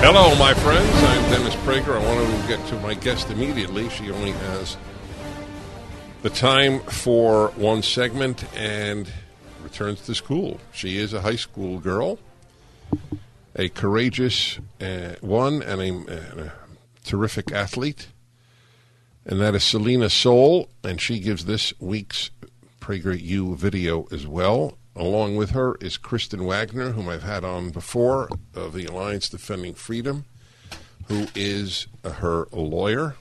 Hello, my friends. I'm Dennis Prager. I want to get to my guest immediately. She only has the time for one segment and returns to school. She is a high school girl, a courageous uh, one, and a, and a terrific athlete. And that is Selina Soule, and she gives this week's Prager U video as well. Along with her is Kristen Waggoner, whom I've had on before of the Alliance Defending Freedom, who is uh, her lawyer.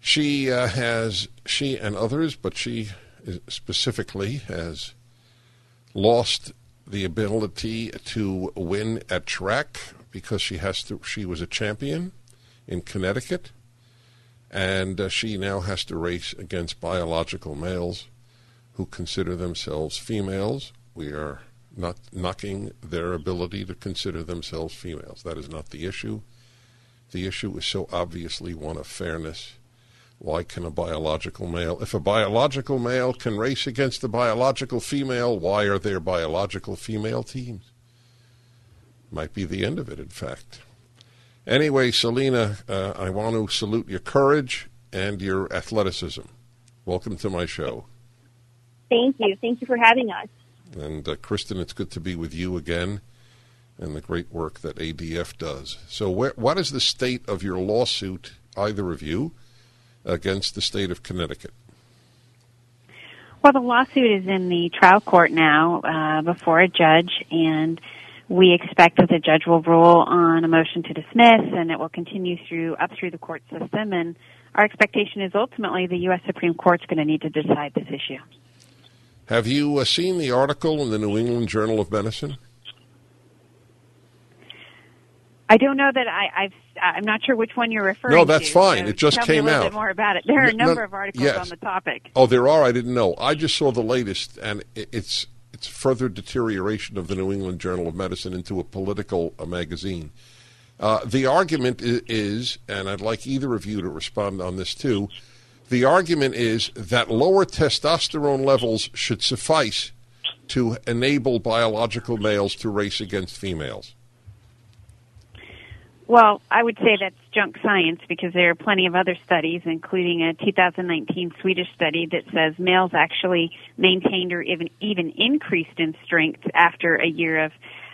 She uh, has, she and others, but she specifically has lost the ability to win at track because she has to, she was a champion in Connecticut, and uh, she now has to race against biological males who consider themselves females. We are not knocking their ability to consider themselves females. That is not the issue. The issue is so obviously one of fairness. Why can a biological male, if a biological male can race against a biological female, why are there biological female teams? Might be the end of it, in fact. Anyway, Selina, uh, I want to salute your courage and your athleticism. Welcome to my show. Thank you. Thank you for having us. And uh, Kristen, it's good to be with you again and the great work that ADF does. So, where, what is the state of your lawsuit, either of you, against the state of Connecticut? Well, the lawsuit is in the trial court now uh, before a judge, and we expect that the judge will rule on a motion to dismiss, and it will continue through up through the court system. And our expectation is ultimately the U.S. Supreme Court's going to need to decide this issue. Have you uh, seen the article in the New England Journal of Medicine? I don't know that I, I've. I'm not sure which one you're referring to. No, that's to, fine. so it just tell came me a out. Bit more about it. There are a number no, of articles yes. on the topic. Oh, there are. I didn't know. I just saw the latest, and it's it's further deterioration of the New England Journal of Medicine into a political uh, magazine. Uh, the argument is, and I'd like either of you to respond on this too. The argument is that lower testosterone levels should suffice to enable biological males to race against females. Well, I would say that's junk science because there are plenty of other studies, including a 2019 Swedish study that says males actually maintained or even even increased in strength after a year of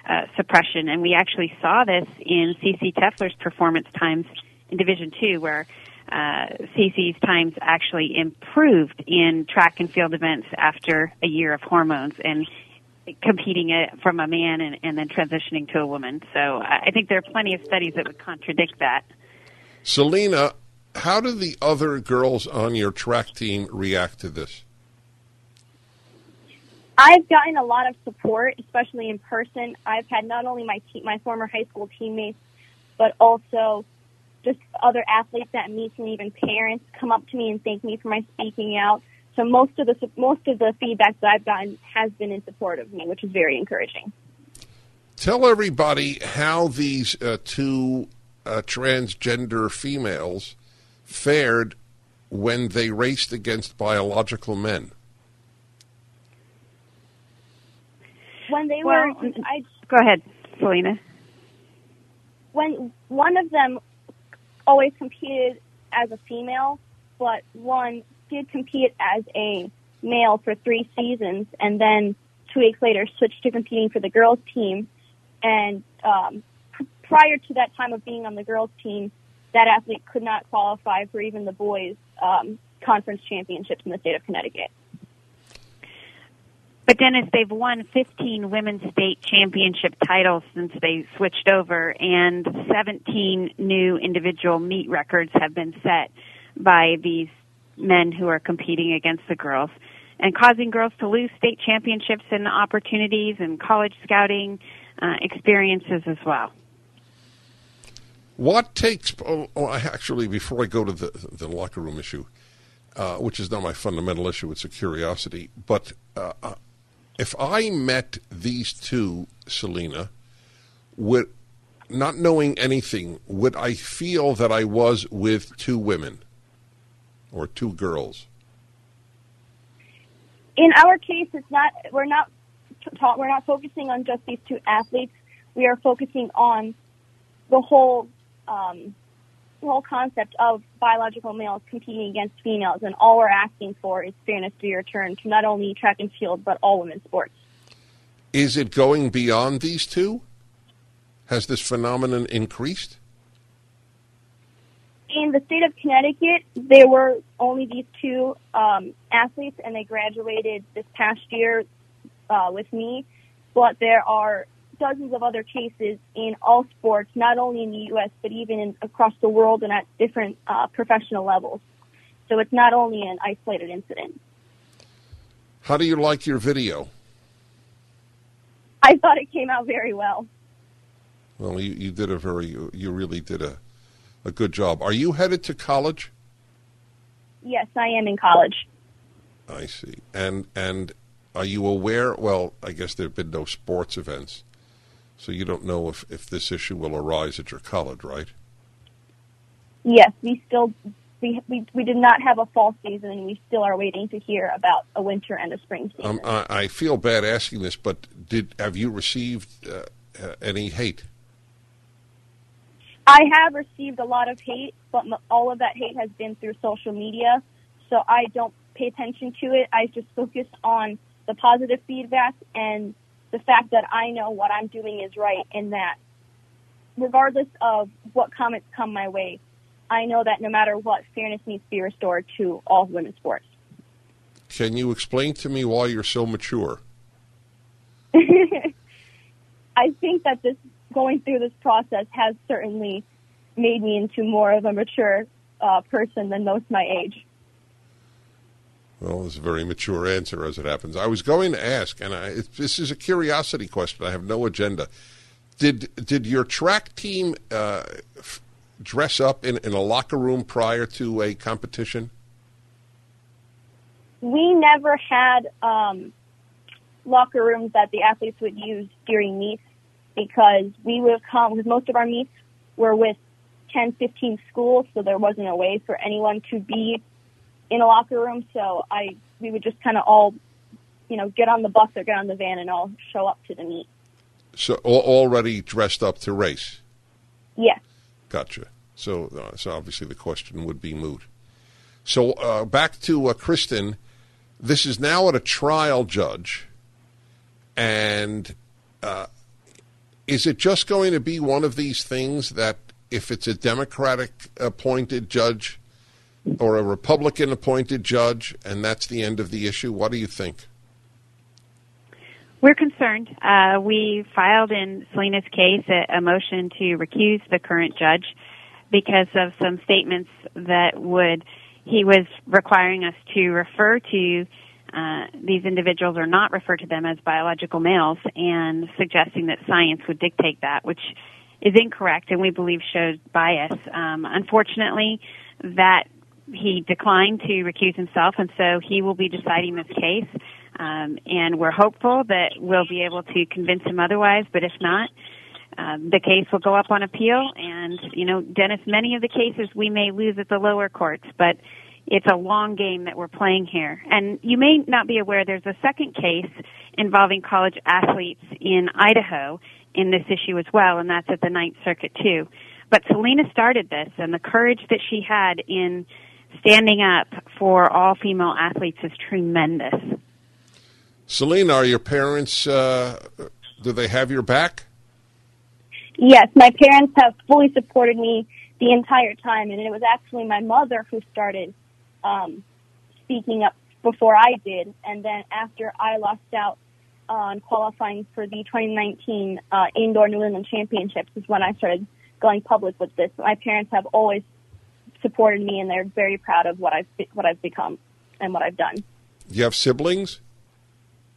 uh, suppression, and we actually saw this in CeCé Telfer's performance times in Division Two, where uh, CeCé's times actually improved in track and field events after a year of hormones and competing it from a man and, and then transitioning to a woman. So I I think there are plenty of studies that would contradict that. Selina, how do the other girls on your track team react to this? I've gotten a lot of support, especially in person. I've had not only my te- my former high school teammates, but also just other athletes that meet me, even parents come up to me and thank me for my speaking out. So most of the most of the feedback that I've gotten has been in support of me, which is very encouraging. Tell everybody how these uh, two uh, transgender females fared when they raced against biological men. When they Well, were, I Go ahead, Selina. when one of them always competed as a female, but one did compete as a male for three seasons, and then two weeks later switched to competing for the girls' team. And um, pr- prior to that time of being on the girls' team, that athlete could not qualify for even the boys' um, conference championships in the state of Connecticut. But Dennis, they've won 15 women's state championship titles since they switched over, and 17 new individual meet records have been set by these men who are competing against the girls, and causing girls to lose state championships and opportunities and college scouting. uh, experiences as well. What takes? Oh, oh, actually, before I go to the the locker room issue, uh, which is not my fundamental issue, it's a curiosity. But uh, uh if I met these two, Selina, would not knowing anything, would I feel that I was with two women or two girls? In our case, it's not. We're not. We're not focusing on just these two athletes. We are focusing on the whole um, the whole concept of biological males competing against females, and all we're asking for is fairness to be returned to not only track and field but all women's sports. Is it going beyond these two? Has this phenomenon increased? In the state of Connecticut, there were only these two um, athletes, and they graduated this past year uh, with me. But there are dozens of other cases in all sports, not only in the U.S., but even in, across the world and at different uh, professional levels. So it's not only an isolated incident. How do you like your video? I thought it came out very well. Well, you, you did a very, you really did a, a good job. Are you headed to college? Yes, I am in college. I see. And and are you aware? Well, I guess there have been no sports events. So you don't know if, if this issue will arise at your college, right? Yes, we still we, we we did not have a fall season, and we still are waiting to hear about a winter and a spring season. Um, I, I, feel bad asking this, but did have you received uh, uh, any hate? I have received a lot of hate, but all of that hate has been through social media, so I don't pay attention to it. I just focus on the positive feedback and the fact that I know what I'm doing is right and that regardless of what comments come my way, I know that no matter what, fairness needs to be restored to all women's sports. Can you explain to me why you're so mature? I think that this going through this process has certainly made me into more of a mature uh, person than most my age. Well, it's a very mature answer, as it happens. I was going to ask, and I, it, this is a curiosity question. I have no agenda. Did did your track team uh, f- dress up in, in a locker room prior to a competition? We never had um, locker rooms that the athletes would use during meets because we would come, because most of our meets were with 10, 15 schools, so there wasn't a way for anyone to be in a locker room. So I we would just kind of all, you know, get on the bus or get on the van and all show up to the meet. So already dressed up to race. Yeah. Gotcha. So uh, so obviously the question would be moot. So uh, back to uh, Kristen. This is now at a trial judge, and uh, is it just going to be one of these things that if it's a Democratic appointed judge, or a Republican appointed judge, and that's the end of the issue? What do you think? We're concerned. Uh, we filed in Selina's case a, a motion to recuse the current judge because of some statements that would he was requiring us to refer to uh, these individuals or not refer to them as biological males and suggesting that science would dictate that, which is incorrect and we believe shows bias. Um, unfortunately, that he declined to recuse himself, and so he will be deciding this case. Um, and we're hopeful that we'll be able to convince him otherwise. But if not, um, the case will go up on appeal. And you know, Dennis, many of the cases we may lose at the lower courts, but it's a long game that we're playing here. And you may not be aware there's a second case involving college athletes in Idaho in this issue as well, and that's at the Ninth Circuit too. But Selina started this, and the courage that she had in standing up for all female athletes is tremendous. Selina, are your parents, uh, do they have your back? Yes, my parents have fully supported me the entire time, and it was actually my mother who started um, speaking up before I did, and then after I lost out on qualifying for the 2019 uh, Indoor New England Championships is when I started going public with this. My parents have always supported me, and they're very proud of what I've what I've become and what I've done. You have siblings?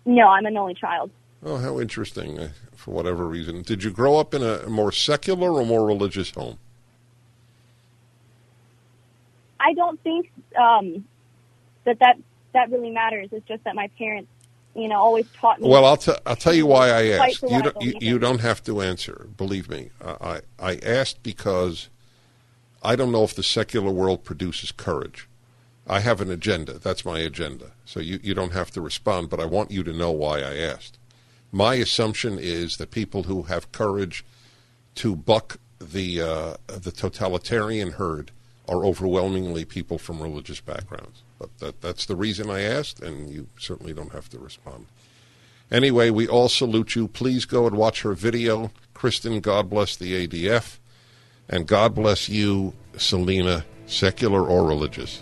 No, I'm an only child. Oh, how interesting. Uh, for whatever reason, did you grow up in a more secular or more religious home? I don't think um, that that that really matters. It's just that my parents, you know, always taught me. Well, I'll, t- I'll tell you why I asked. You don't, you, you don't have to answer. Believe me. I, I, I asked because I don't know if the secular world produces courage. I have an agenda. That's my agenda. So you, you don't have to respond, but I want you to know why I asked. My assumption is that people who have courage to buck the uh, the totalitarian herd are overwhelmingly people from religious backgrounds. But that, that's the reason I asked, and you certainly don't have to respond. Anyway, we all salute you. Please go and watch her video. Kristen, God bless the ADF. And God bless you, Selina, secular or religious.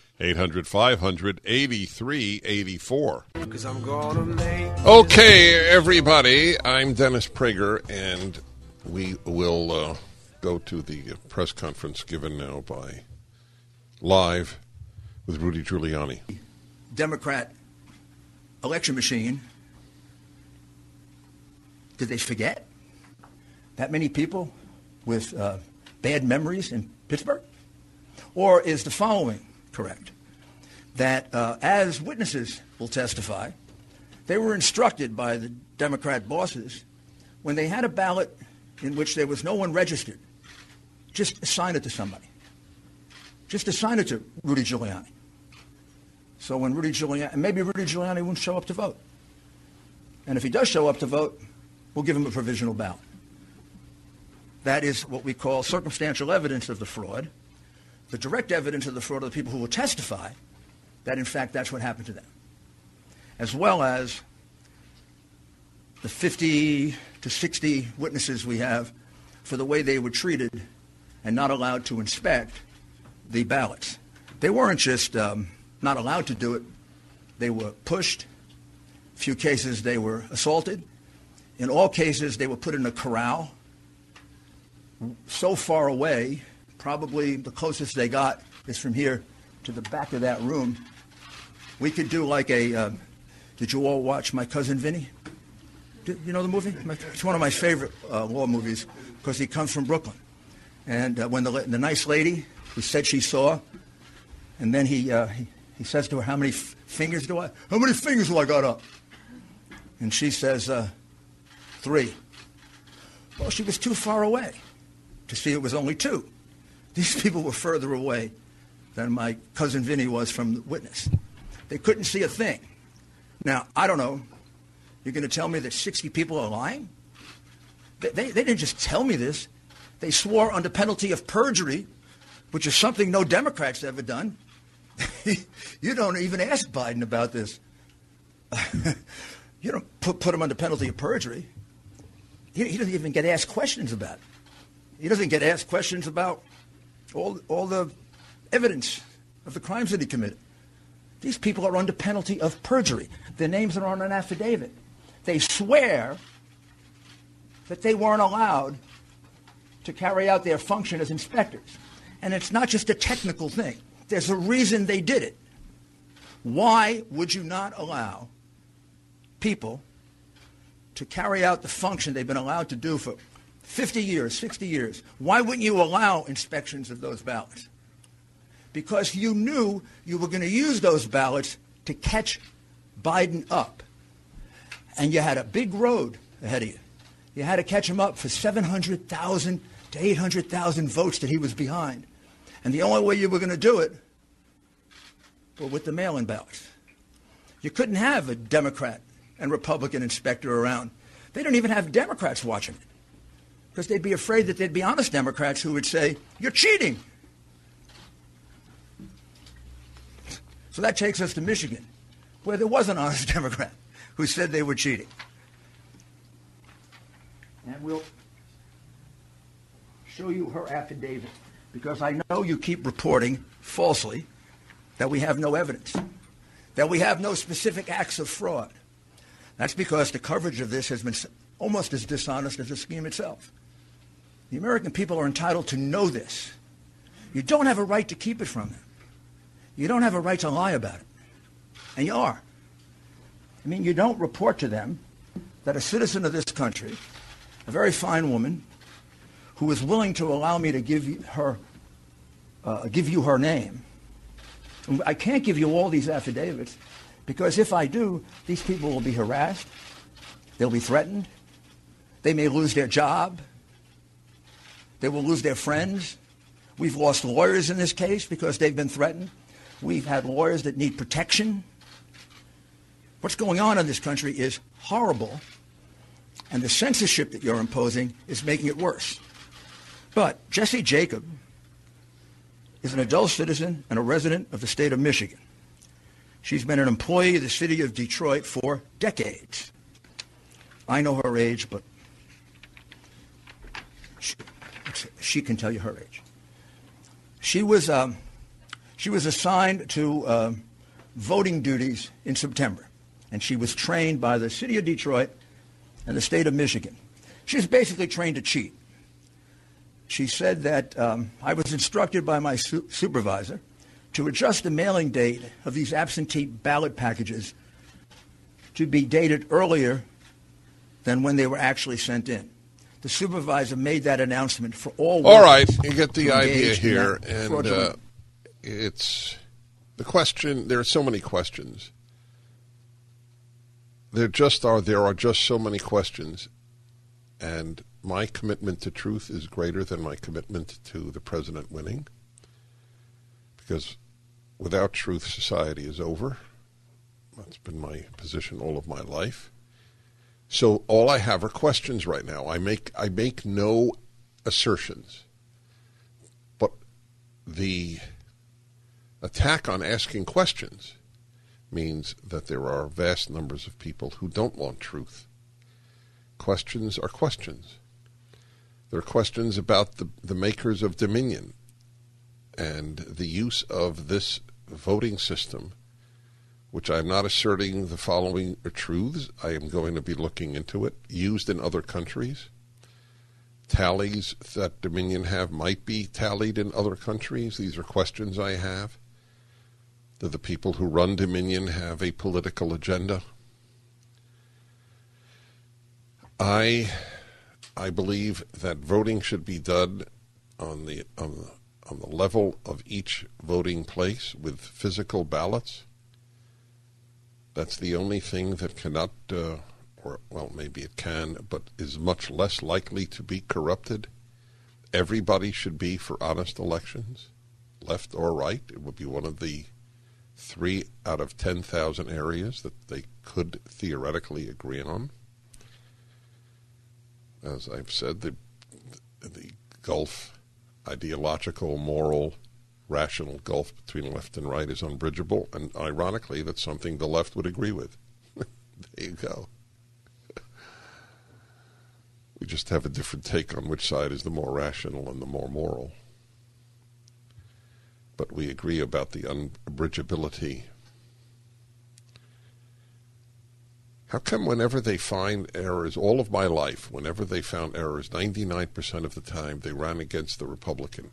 800 500 8384. Okay, everybody, I'm Dennis Prager, and we will uh, go to the press conference given now by live with Rudy Giuliani. Democrat election machine, did they forget that many people with uh, bad memories in Pittsburgh? Or is the following correct? That uh, as witnesses will testify, they were instructed by the Democrat bosses when they had a ballot in which there was no one registered, just assign it to somebody. Just assign it to Rudy Giuliani. So when Rudy Giuliani, and maybe Rudy Giuliani won't show up to vote. And if he does show up to vote, we'll give him a provisional ballot. That is what we call circumstantial evidence of the fraud. The direct evidence of the fraud are the people who will testify that, in fact, that's what happened to them. As well as the 50 to 60 witnesses we have for the way they were treated and not allowed to inspect the ballots. They weren't just um, not allowed to do it, they were pushed. A few cases they were assaulted. In all cases, they were put in a corral so far away, probably the closest they got is from here to the back of that room. We could do like a. Uh, did you all watch My Cousin Vinny? Do you know the movie? It's one of my favorite uh, law movies because he comes from Brooklyn. And uh, when the, the nice lady who said she saw, and then he, uh, he, he says to her, How many f- fingers do I? How many fingers do I got up? And she says, uh, Three. Well, she was too far away to see it was only two. These people were further away than my cousin Vinny was from the witness. They couldn't see a thing. Now, I don't know. You're going to tell me that 60 people are lying? They, they, they didn't just tell me this. They swore under penalty of perjury, which is something no Democrats ever done. you don't even ask Biden about this. you don't put, put him under penalty of perjury. He, he doesn't even get asked questions about it. He doesn't get asked questions about all, all the evidence of the crimes that he committed. These people are under penalty of perjury. Their names are on an affidavit. They swear that they weren't allowed to carry out their function as inspectors. And it's not just a technical thing. There's a reason they did it. Why would you not allow people to carry out the function they've been allowed to do for 50 years, 60 years? Why wouldn't you allow inspections of those ballots? Because you knew you were going to use those ballots to catch Biden up. And you had a big road ahead of you. You had to catch him up for 700,000 to 800,000 votes that he was behind. And the only way you were going to do it was with the mail-in ballots. You couldn't have a Democrat and Republican inspector around. They don't even have Democrats watching it because they'd be afraid that there'd be honest Democrats who would say, You're cheating. So that takes us to Michigan, where there was an honest Democrat who said they were cheating. And we'll show you her affidavit because I know you keep reporting falsely that we have no evidence, that we have no specific acts of fraud. That's because the coverage of this has been almost as dishonest as the scheme itself. The American people are entitled to know this. You don't have a right to keep it from them. You don't have a right to lie about it. And you are. I mean, you don't report to them that a citizen of this country, a very fine woman, who is willing to allow me to give her, uh, give you her name. I can't give you all these affidavits because if I do, these people will be harassed. They'll be threatened. They may lose their job. They will lose their friends. We've lost lawyers in this case because they've been threatened. We've had lawyers that need protection. What's going on in this country is horrible, and the censorship that you're imposing is making it worse. But Jessy Jacob is an adult citizen and a resident of the state of Michigan. She's been an employee of the city of Detroit for decades. I know her age, but she can tell you her age. She was, um, she was assigned to uh, voting duties in September, and she was trained by the city of Detroit and the state of Michigan. She was basically trained to cheat she said that um, I was instructed by my su- supervisor to adjust the mailing date of these absentee ballot packages to be dated earlier than when they were actually sent in. The supervisor made that announcement for all. All right, you get the idea here, and uh, it's the question. There are so many questions. There just are. There are just so many questions, and my commitment to truth is greater than my commitment to the president winning. Because without truth, society is over. That's been my position all of my life. So all I have are questions right now. I make I make no assertions. But the attack on asking questions means that there are vast numbers of people who don't want truth. Questions are questions. There are questions about the, the makers of Dominion and the use of this voting system, which I'm not asserting the following are truths. I am going to be looking into it, used in other countries. Tallies that Dominion have might be tallied in other countries. These are questions I have. Do the people who run Dominion have a political agenda? I I believe that voting should be done on the on the, on the level of each voting place with physical ballots. That's the only thing that cannot, uh, or well, maybe it can, but is much less likely to be corrupted. Everybody should be for honest elections, left or right. It would be one of the three out of 10,000 areas that they could theoretically agree on as I've said, the the gulf, ideological, moral, rational gulf between left and right is unbridgeable, and ironically, that's something the left would agree with. there you go. We just have a different take on which side is the more rational and the more moral. But we agree about the unbridgeability How come whenever they find errors, all of my life, whenever they found errors, 99% of the time they ran against the Republican?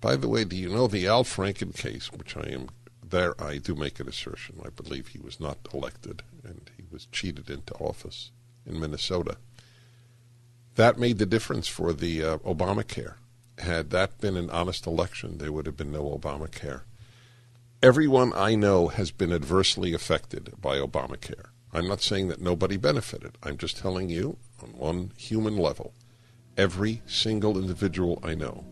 By the way, do you know the Al Franken case, which I am there, I do make an assertion. I believe he was not elected and he was cheated into office in Minnesota. That made the difference for the uh, Obamacare. Had that been an honest election, there would have been no Obamacare. Everyone I know has been adversely affected by Obamacare I'm not saying that nobody benefited. I'm just telling you on one human level, every single individual I know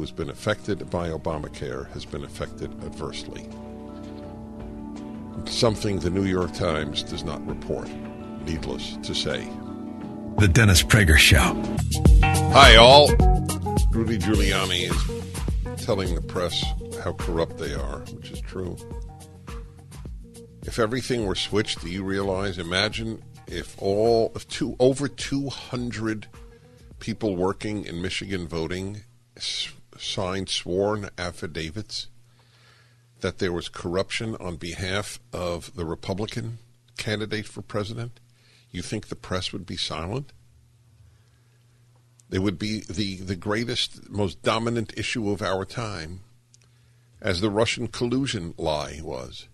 who has been affected by Obamacare has been affected adversely. Something the New York Times does not report, needless to say. The Dennis Prager Show. Hi, all. Rudy Giuliani is telling the press how corrupt they are, which is true. If everything were switched, do you realize? Imagine if all of two over 200 people working in Michigan voting signed sworn affidavits that there was corruption on behalf of the Republican candidate for president, you think the press would be silent? It would be the, the greatest, most dominant issue of our time, as the Russian collusion lie was.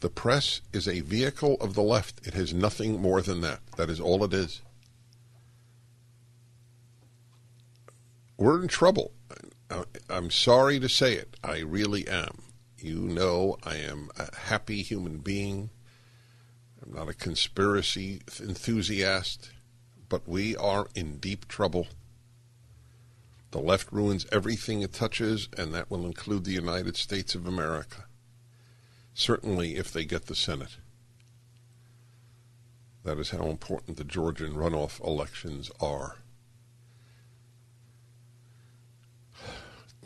The press is a vehicle of the left. It has nothing more than that. That is all it is. We're in trouble. Uh, I'm sorry to say it. I really am. You know, I am a happy human being. I'm not a conspiracy enthusiast, but we are in deep trouble. The left ruins everything it touches, and that will include the United States of America. Certainly, if they get the Senate. That is how important the Georgian runoff elections are.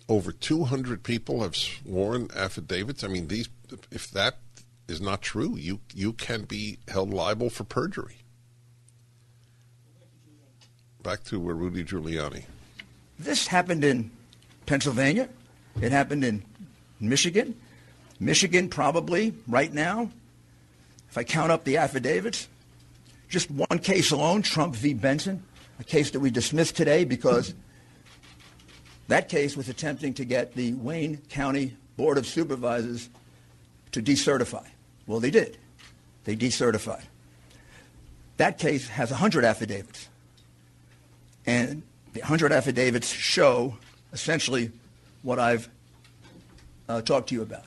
Over 200 people have sworn affidavits. I mean, these if that is not true, you you can be held liable for perjury. Back to Rudy Giuliani. This happened in Pennsylvania. It happened in Michigan. Michigan, probably right now, if I count up the affidavits, just one case alone, Trump v. Benson, a case that we dismissed today because that case was attempting to get the Wayne County Board of Supervisors to decertify. Well, they did. They decertified. That case has 100 affidavits. And the 100 affidavits show essentially what I've uh, talked to you about.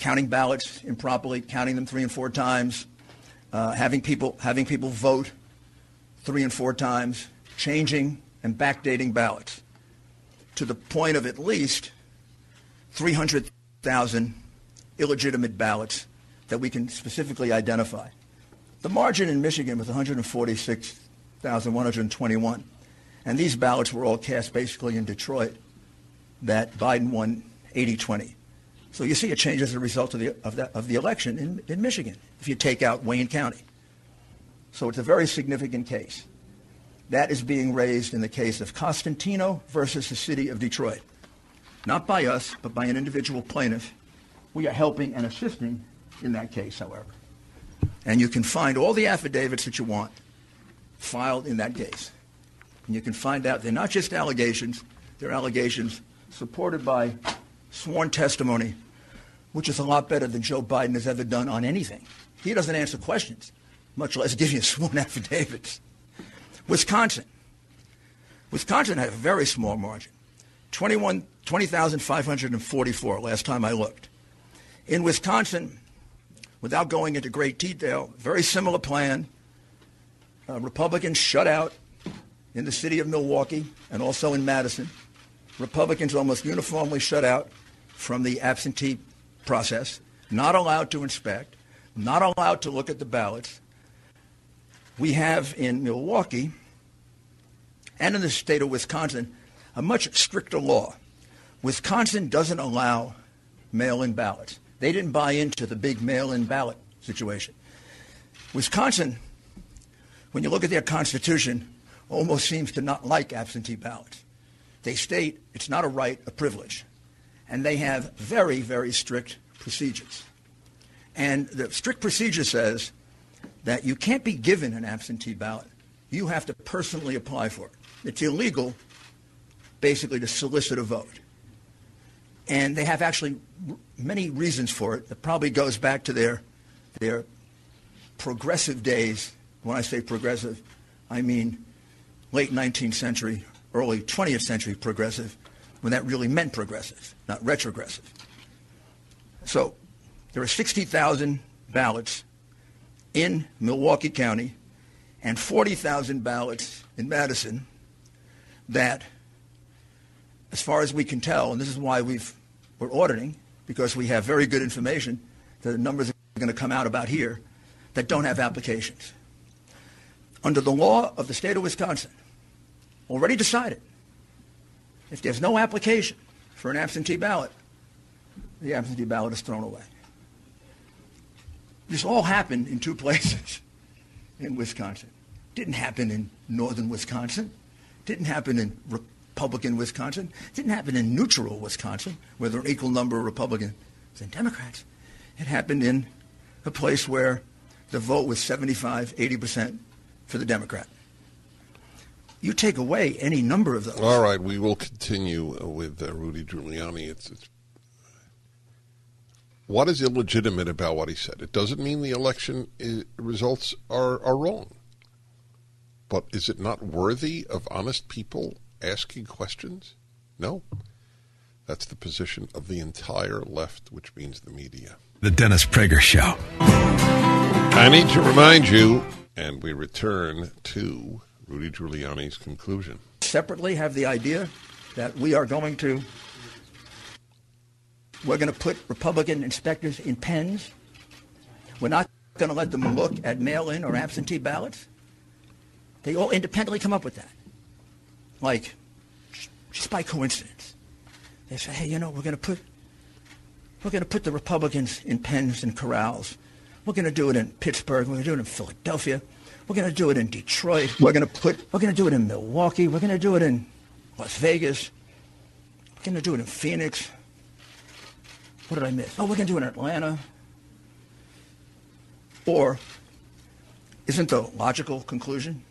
Counting ballots improperly, counting them three and four times, uh, having people having people vote three and four times, changing and backdating ballots to the point of at least 300,000 illegitimate ballots that we can specifically identify. The margin in Michigan was 146,121. And these ballots were all cast basically in Detroit that Biden won 80-20. So you see a change as a result of the, of, that, of the election in, in Michigan if you take out Wayne County. So it's a very significant case. That is being raised in the case of Costantino versus the city of Detroit. Not by us, but by an individual plaintiff. We are helping and assisting in that case, however. And you can find all the affidavits that you want filed in that case. And you can find out they're not just allegations, they're allegations supported by sworn testimony, which is a lot better than Joe Biden has ever done on anything. He doesn't answer questions, much less give you sworn affidavits. Wisconsin. Wisconsin had a very small margin 21, 20,544 last time I looked. In Wisconsin, without going into great detail, very similar plan. Uh, Republicans shut out in the city of Milwaukee and also in Madison. Republicans almost uniformly shut out from the absentee process, not allowed to inspect, not allowed to look at the ballots. We have in Milwaukee and in the state of Wisconsin a much stricter law. Wisconsin doesn't allow mail in ballots. They didn't buy into the big mail in ballot situation. Wisconsin, when you look at their constitution, almost seems to not like absentee ballots. They state it's not a right, a privilege. And they have very, very strict procedures. And the strict procedure says that you can't be given an absentee ballot. You have to personally apply for it. It's illegal, basically, to solicit a vote. And they have actually many reasons for it. That probably goes back to their, their progressive days. When I say progressive, I mean late 19th century, early 20th century progressive, when that really meant progressive, not retrogressive. So there are 60,000 ballots in Milwaukee County and 40,000 ballots in Madison that, as far as we can tell, and this is why we've, we're auditing, because we have very good information, the numbers are going to come out about here, that don't have applications. Under the law of the state of Wisconsin, already decided, if there's no application for an absentee ballot, the absentee ballot is thrown away. This all happened in two places in Wisconsin. Didn't happen in northern Wisconsin. Didn't happen in Republican Wisconsin. Didn't happen in neutral Wisconsin, where there are an equal number of Republicans and Democrats. It happened in a place where the vote was 75, 80% for the Democrat. You take away any number of those. All right, we will continue with uh, Rudy Giuliani. It's, it's what is illegitimate about what he said? It doesn't mean the election is, results are, are wrong. But is it not worthy of honest people asking questions? No. That's the position of the entire left, which means the media. The Dennis Prager Show. I need to remind you, and we return to Rudy Giuliani's conclusion. Separately, have the idea that we are going to we're going to put Republican inspectors in pens. We're not going to let them look at mail-in or absentee ballots. They all independently come up with that. Like, just by coincidence. They say, hey, you know, we're going to put we're going to put the Republicans in pens and corrals. We're going to do it in Pittsburgh. We're going to do it in Philadelphia. We're going to do it in Detroit. We're going to put we're going to do it in Milwaukee. We're going to do it in Las Vegas. We're going to do it in Phoenix. What did I miss? Oh, going to do it in Atlanta. Or isn't the logical conclusion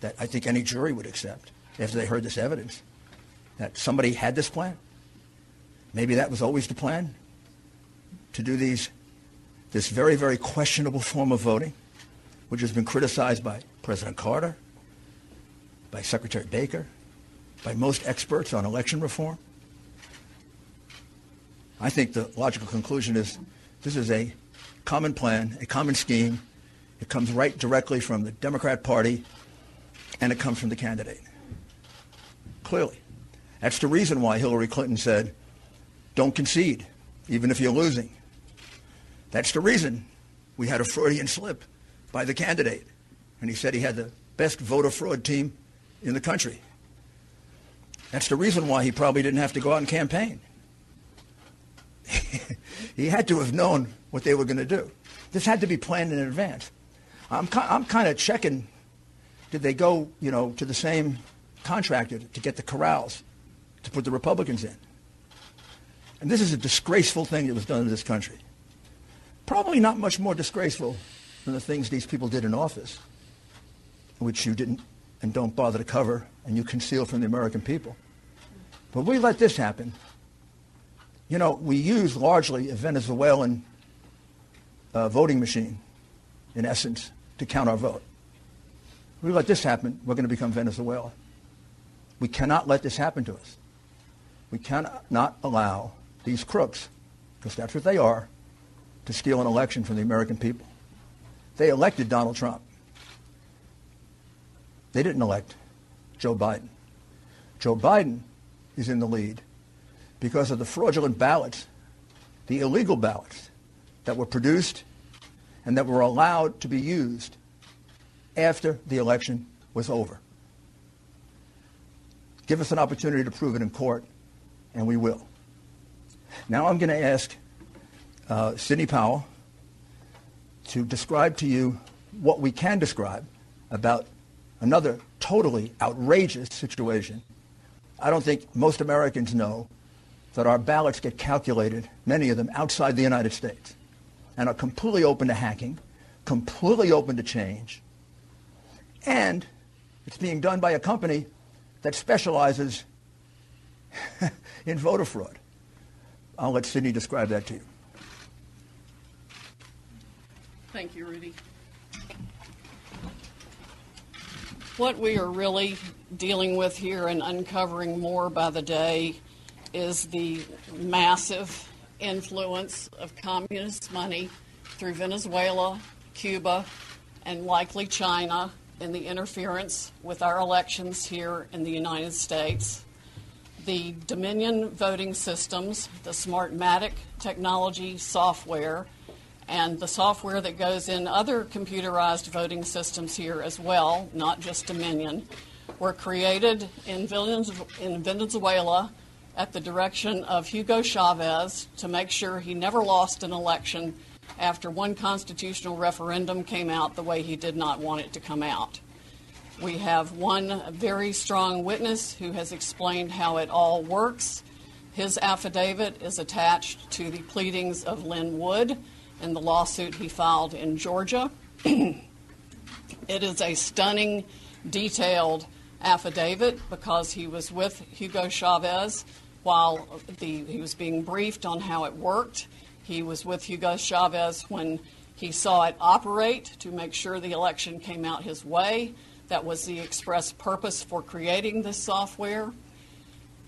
that I think any jury would accept after they heard this evidence that somebody had this plan? Maybe that was always the plan to do these this very, very questionable form of voting, which has been criticized by President Carter, by Secretary Baker, by most experts on election reform. I think the logical conclusion is this is a common plan, a common scheme. It comes right directly from the Democrat Party, and it comes from the candidate. Clearly. That's the reason why Hillary Clinton said, don't concede, even if you're losing. That's the reason we had a Freudian slip by the candidate. And he said he had the best voter fraud team in the country. That's the reason why he probably didn't have to go out and campaign. He had to have known what they were going to do. This had to be planned in advance. I'm, I'm kind of checking, did they go, you know, to the same contractor to get the corrals to put the Republicans in? And this is a disgraceful thing that was done in this country. Probably not much more disgraceful than the things these people did in office, which you didn't and don't bother to cover and you conceal from the American people. But we let this happen you know, we use largely a Venezuelan uh, voting machine, in essence, to count our vote. If we let this happen, we're going to become Venezuela. We cannot let this happen to us. We cannot allow these crooks, because that's what they are, to steal an election from the American people. They elected Donald Trump. They didn't elect Joe Biden. Joe Biden is in the lead because of the fraudulent ballots, the illegal ballots that were produced and that were allowed to be used after the election was over. Give us an opportunity to prove it in court, and we will. Now I'm going to ask uh, Sidney Powell to describe to you what we can describe about another totally outrageous situation. I don't think most Americans know that our ballots get calculated, many of them outside the United States, and are completely open to hacking, completely open to change, and it's being done by a company that specializes in voter fraud. I'll let Sidney describe that to you. Thank you, Rudy. What we are really dealing with here and uncovering more by the day is the massive influence of communist money through Venezuela, Cuba, and likely China in the interference with our elections here in the United States. The Dominion voting systems, the Smartmatic technology software, and the software that goes in other computerized voting systems here as well, not just Dominion, were created in Venezuela at the direction of Hugo Chavez to make sure he never lost an election after one constitutional referendum came out the way he did not want it to come out. We have one very strong witness who has explained how it all works. His affidavit is attached to the pleadings of Lin Wood in the lawsuit he filed in Georgia. it is a stunning, detailed affidavit because he was with Hugo Chavez while the, he was being briefed on how it worked. He was with Hugo Chavez when he saw it operate to make sure the election came out his way. That was the express purpose for creating this software.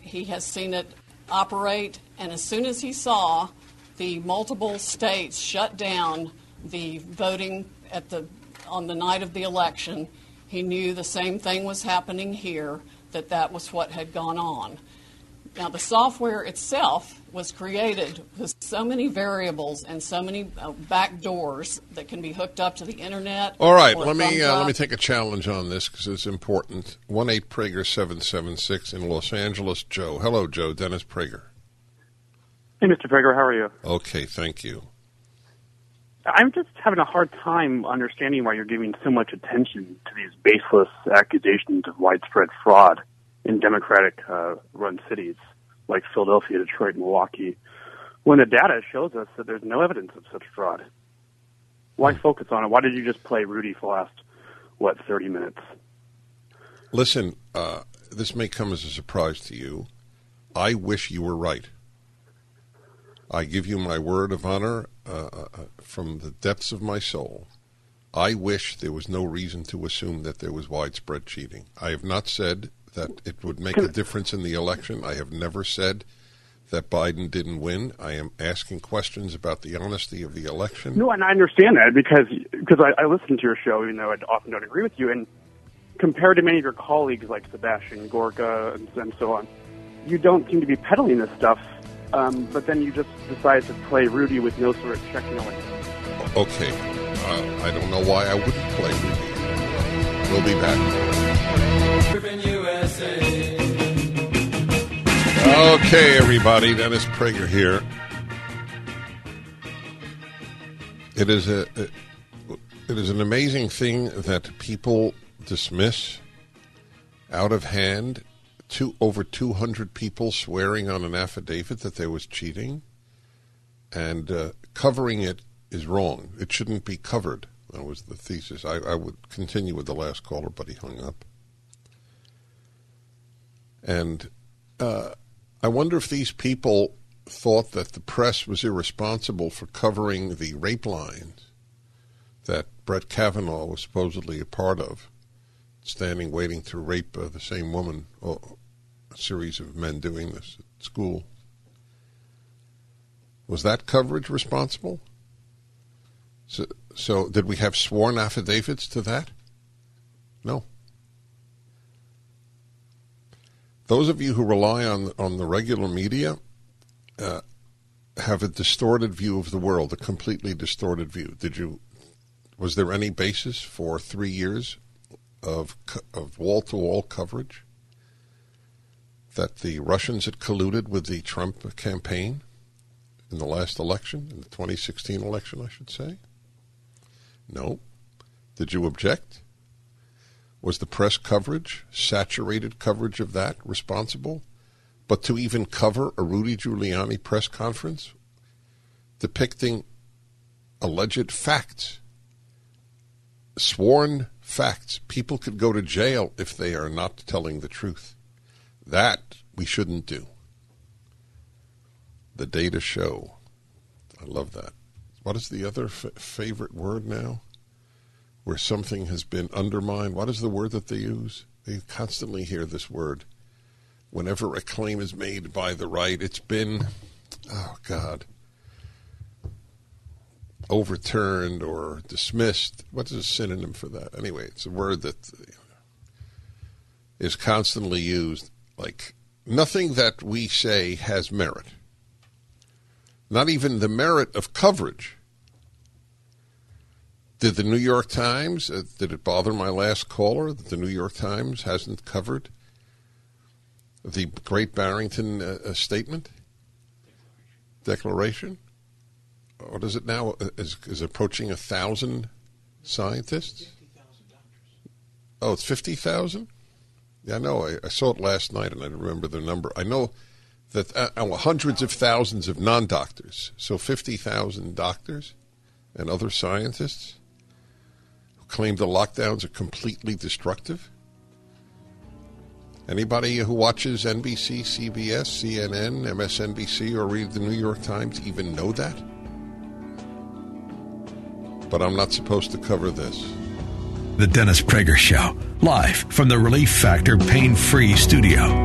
He has seen it operate, and as soon as he saw the multiple states shut down the voting at the on the night of the election, he knew the same thing was happening here. That that was what had gone on. Now, the software itself was created with so many variables and so many uh, back doors that can be hooked up to the internet. All right, let me uh, let me take a challenge on this because it's important. One eight Prager seven seven six in Los Angeles. Joe, hello, Joe. Dennis Prager. Hey, Mr. Prager, how are you? Okay, thank you. I'm just having a hard time understanding why you're giving so much attention to these baseless accusations of widespread fraud in Democratic uh, run cities like Philadelphia, Detroit, Milwaukee, when the data shows us that there's no evidence of such fraud. Why hmm. focus on it? Why did you just play Rudy for the last, what, 30 minutes? Listen, uh, this may come as a surprise to you. I wish you were right. I give you my word of honor uh, uh, uh from the depths of my soul. I wish there was no reason to assume that there was widespread cheating. I have not said that it would make a difference in the election. I have never said that Biden didn't win. I am asking questions about the honesty of the election. No, and I understand that because because I, I listen to your show, even though I often don't agree with you. And compared to many of your colleagues like Sebastian Gorka and, and so on, you don't seem to be peddling this stuff. Um, but then you just decide to play Rudy with no sort of check knowing. Okay, uh, I don't know why I wouldn't play Rudy. We'll be back. Okay, everybody, Dennis Prager here. It is a, it is an amazing thing that people dismiss out of hand two over 200 people swearing on an affidavit that there was cheating and uh, covering it is wrong. It shouldn't be covered. That was the thesis. I, I would continue with the last caller, but he hung up. And uh, I wonder if these people thought that the press was irresponsible for covering the rape lines that Brett Kavanaugh was supposedly a part of, standing waiting to rape uh, the same woman, or a series of men doing this at school. Was that coverage responsible? So, so did we have sworn affidavits to that? No. Those of you who rely on on the regular media uh, have a distorted view of the world, a completely distorted view. Did you? Was there any basis for three years of of wall to wall coverage that the Russians had colluded with the Trump campaign in the last election, in the 2016 election, I should say? No. Did you object? Was the press coverage, saturated coverage of that, responsible? But to even cover a Rudy Giuliani press conference depicting alleged facts, sworn facts, people could go to jail if they are not telling the truth. That we shouldn't do. The data show. I love that. What is the other f- favorite word now? Where something has been undermined. What is the word that they use? They constantly hear this word. Whenever a claim is made by the right, it's been, oh God, overturned or dismissed. What is a synonym for that? Anyway, it's a word that is constantly used. Like nothing that we say has merit. Not even the merit of coverage. Did the New York Times, uh, did it bother my last caller that the New York Times hasn't covered the Great Barrington uh, uh Statement? Declaration? What is it now? Uh, is, is approaching a thousand scientists? Oh, it's 50,000? Yeah, I know. I, I, saw it last night and I remember the number. I know that uh, uh hundreds of thousands of non doctors, so 50,000 doctors and other scientists claim the lockdowns are completely destructive. Anybody who watches NBC, CBS, CNN, MSNBC, or read the New York Times even know that? But I'm not supposed to cover this. The Dennis Prager Show, live from the Relief Factor Pain Free Studio.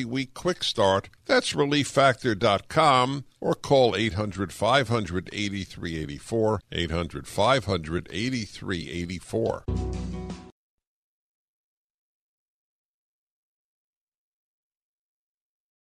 week quick start. That's relieffactor.com or call 800 500 8384. 800 500 8384.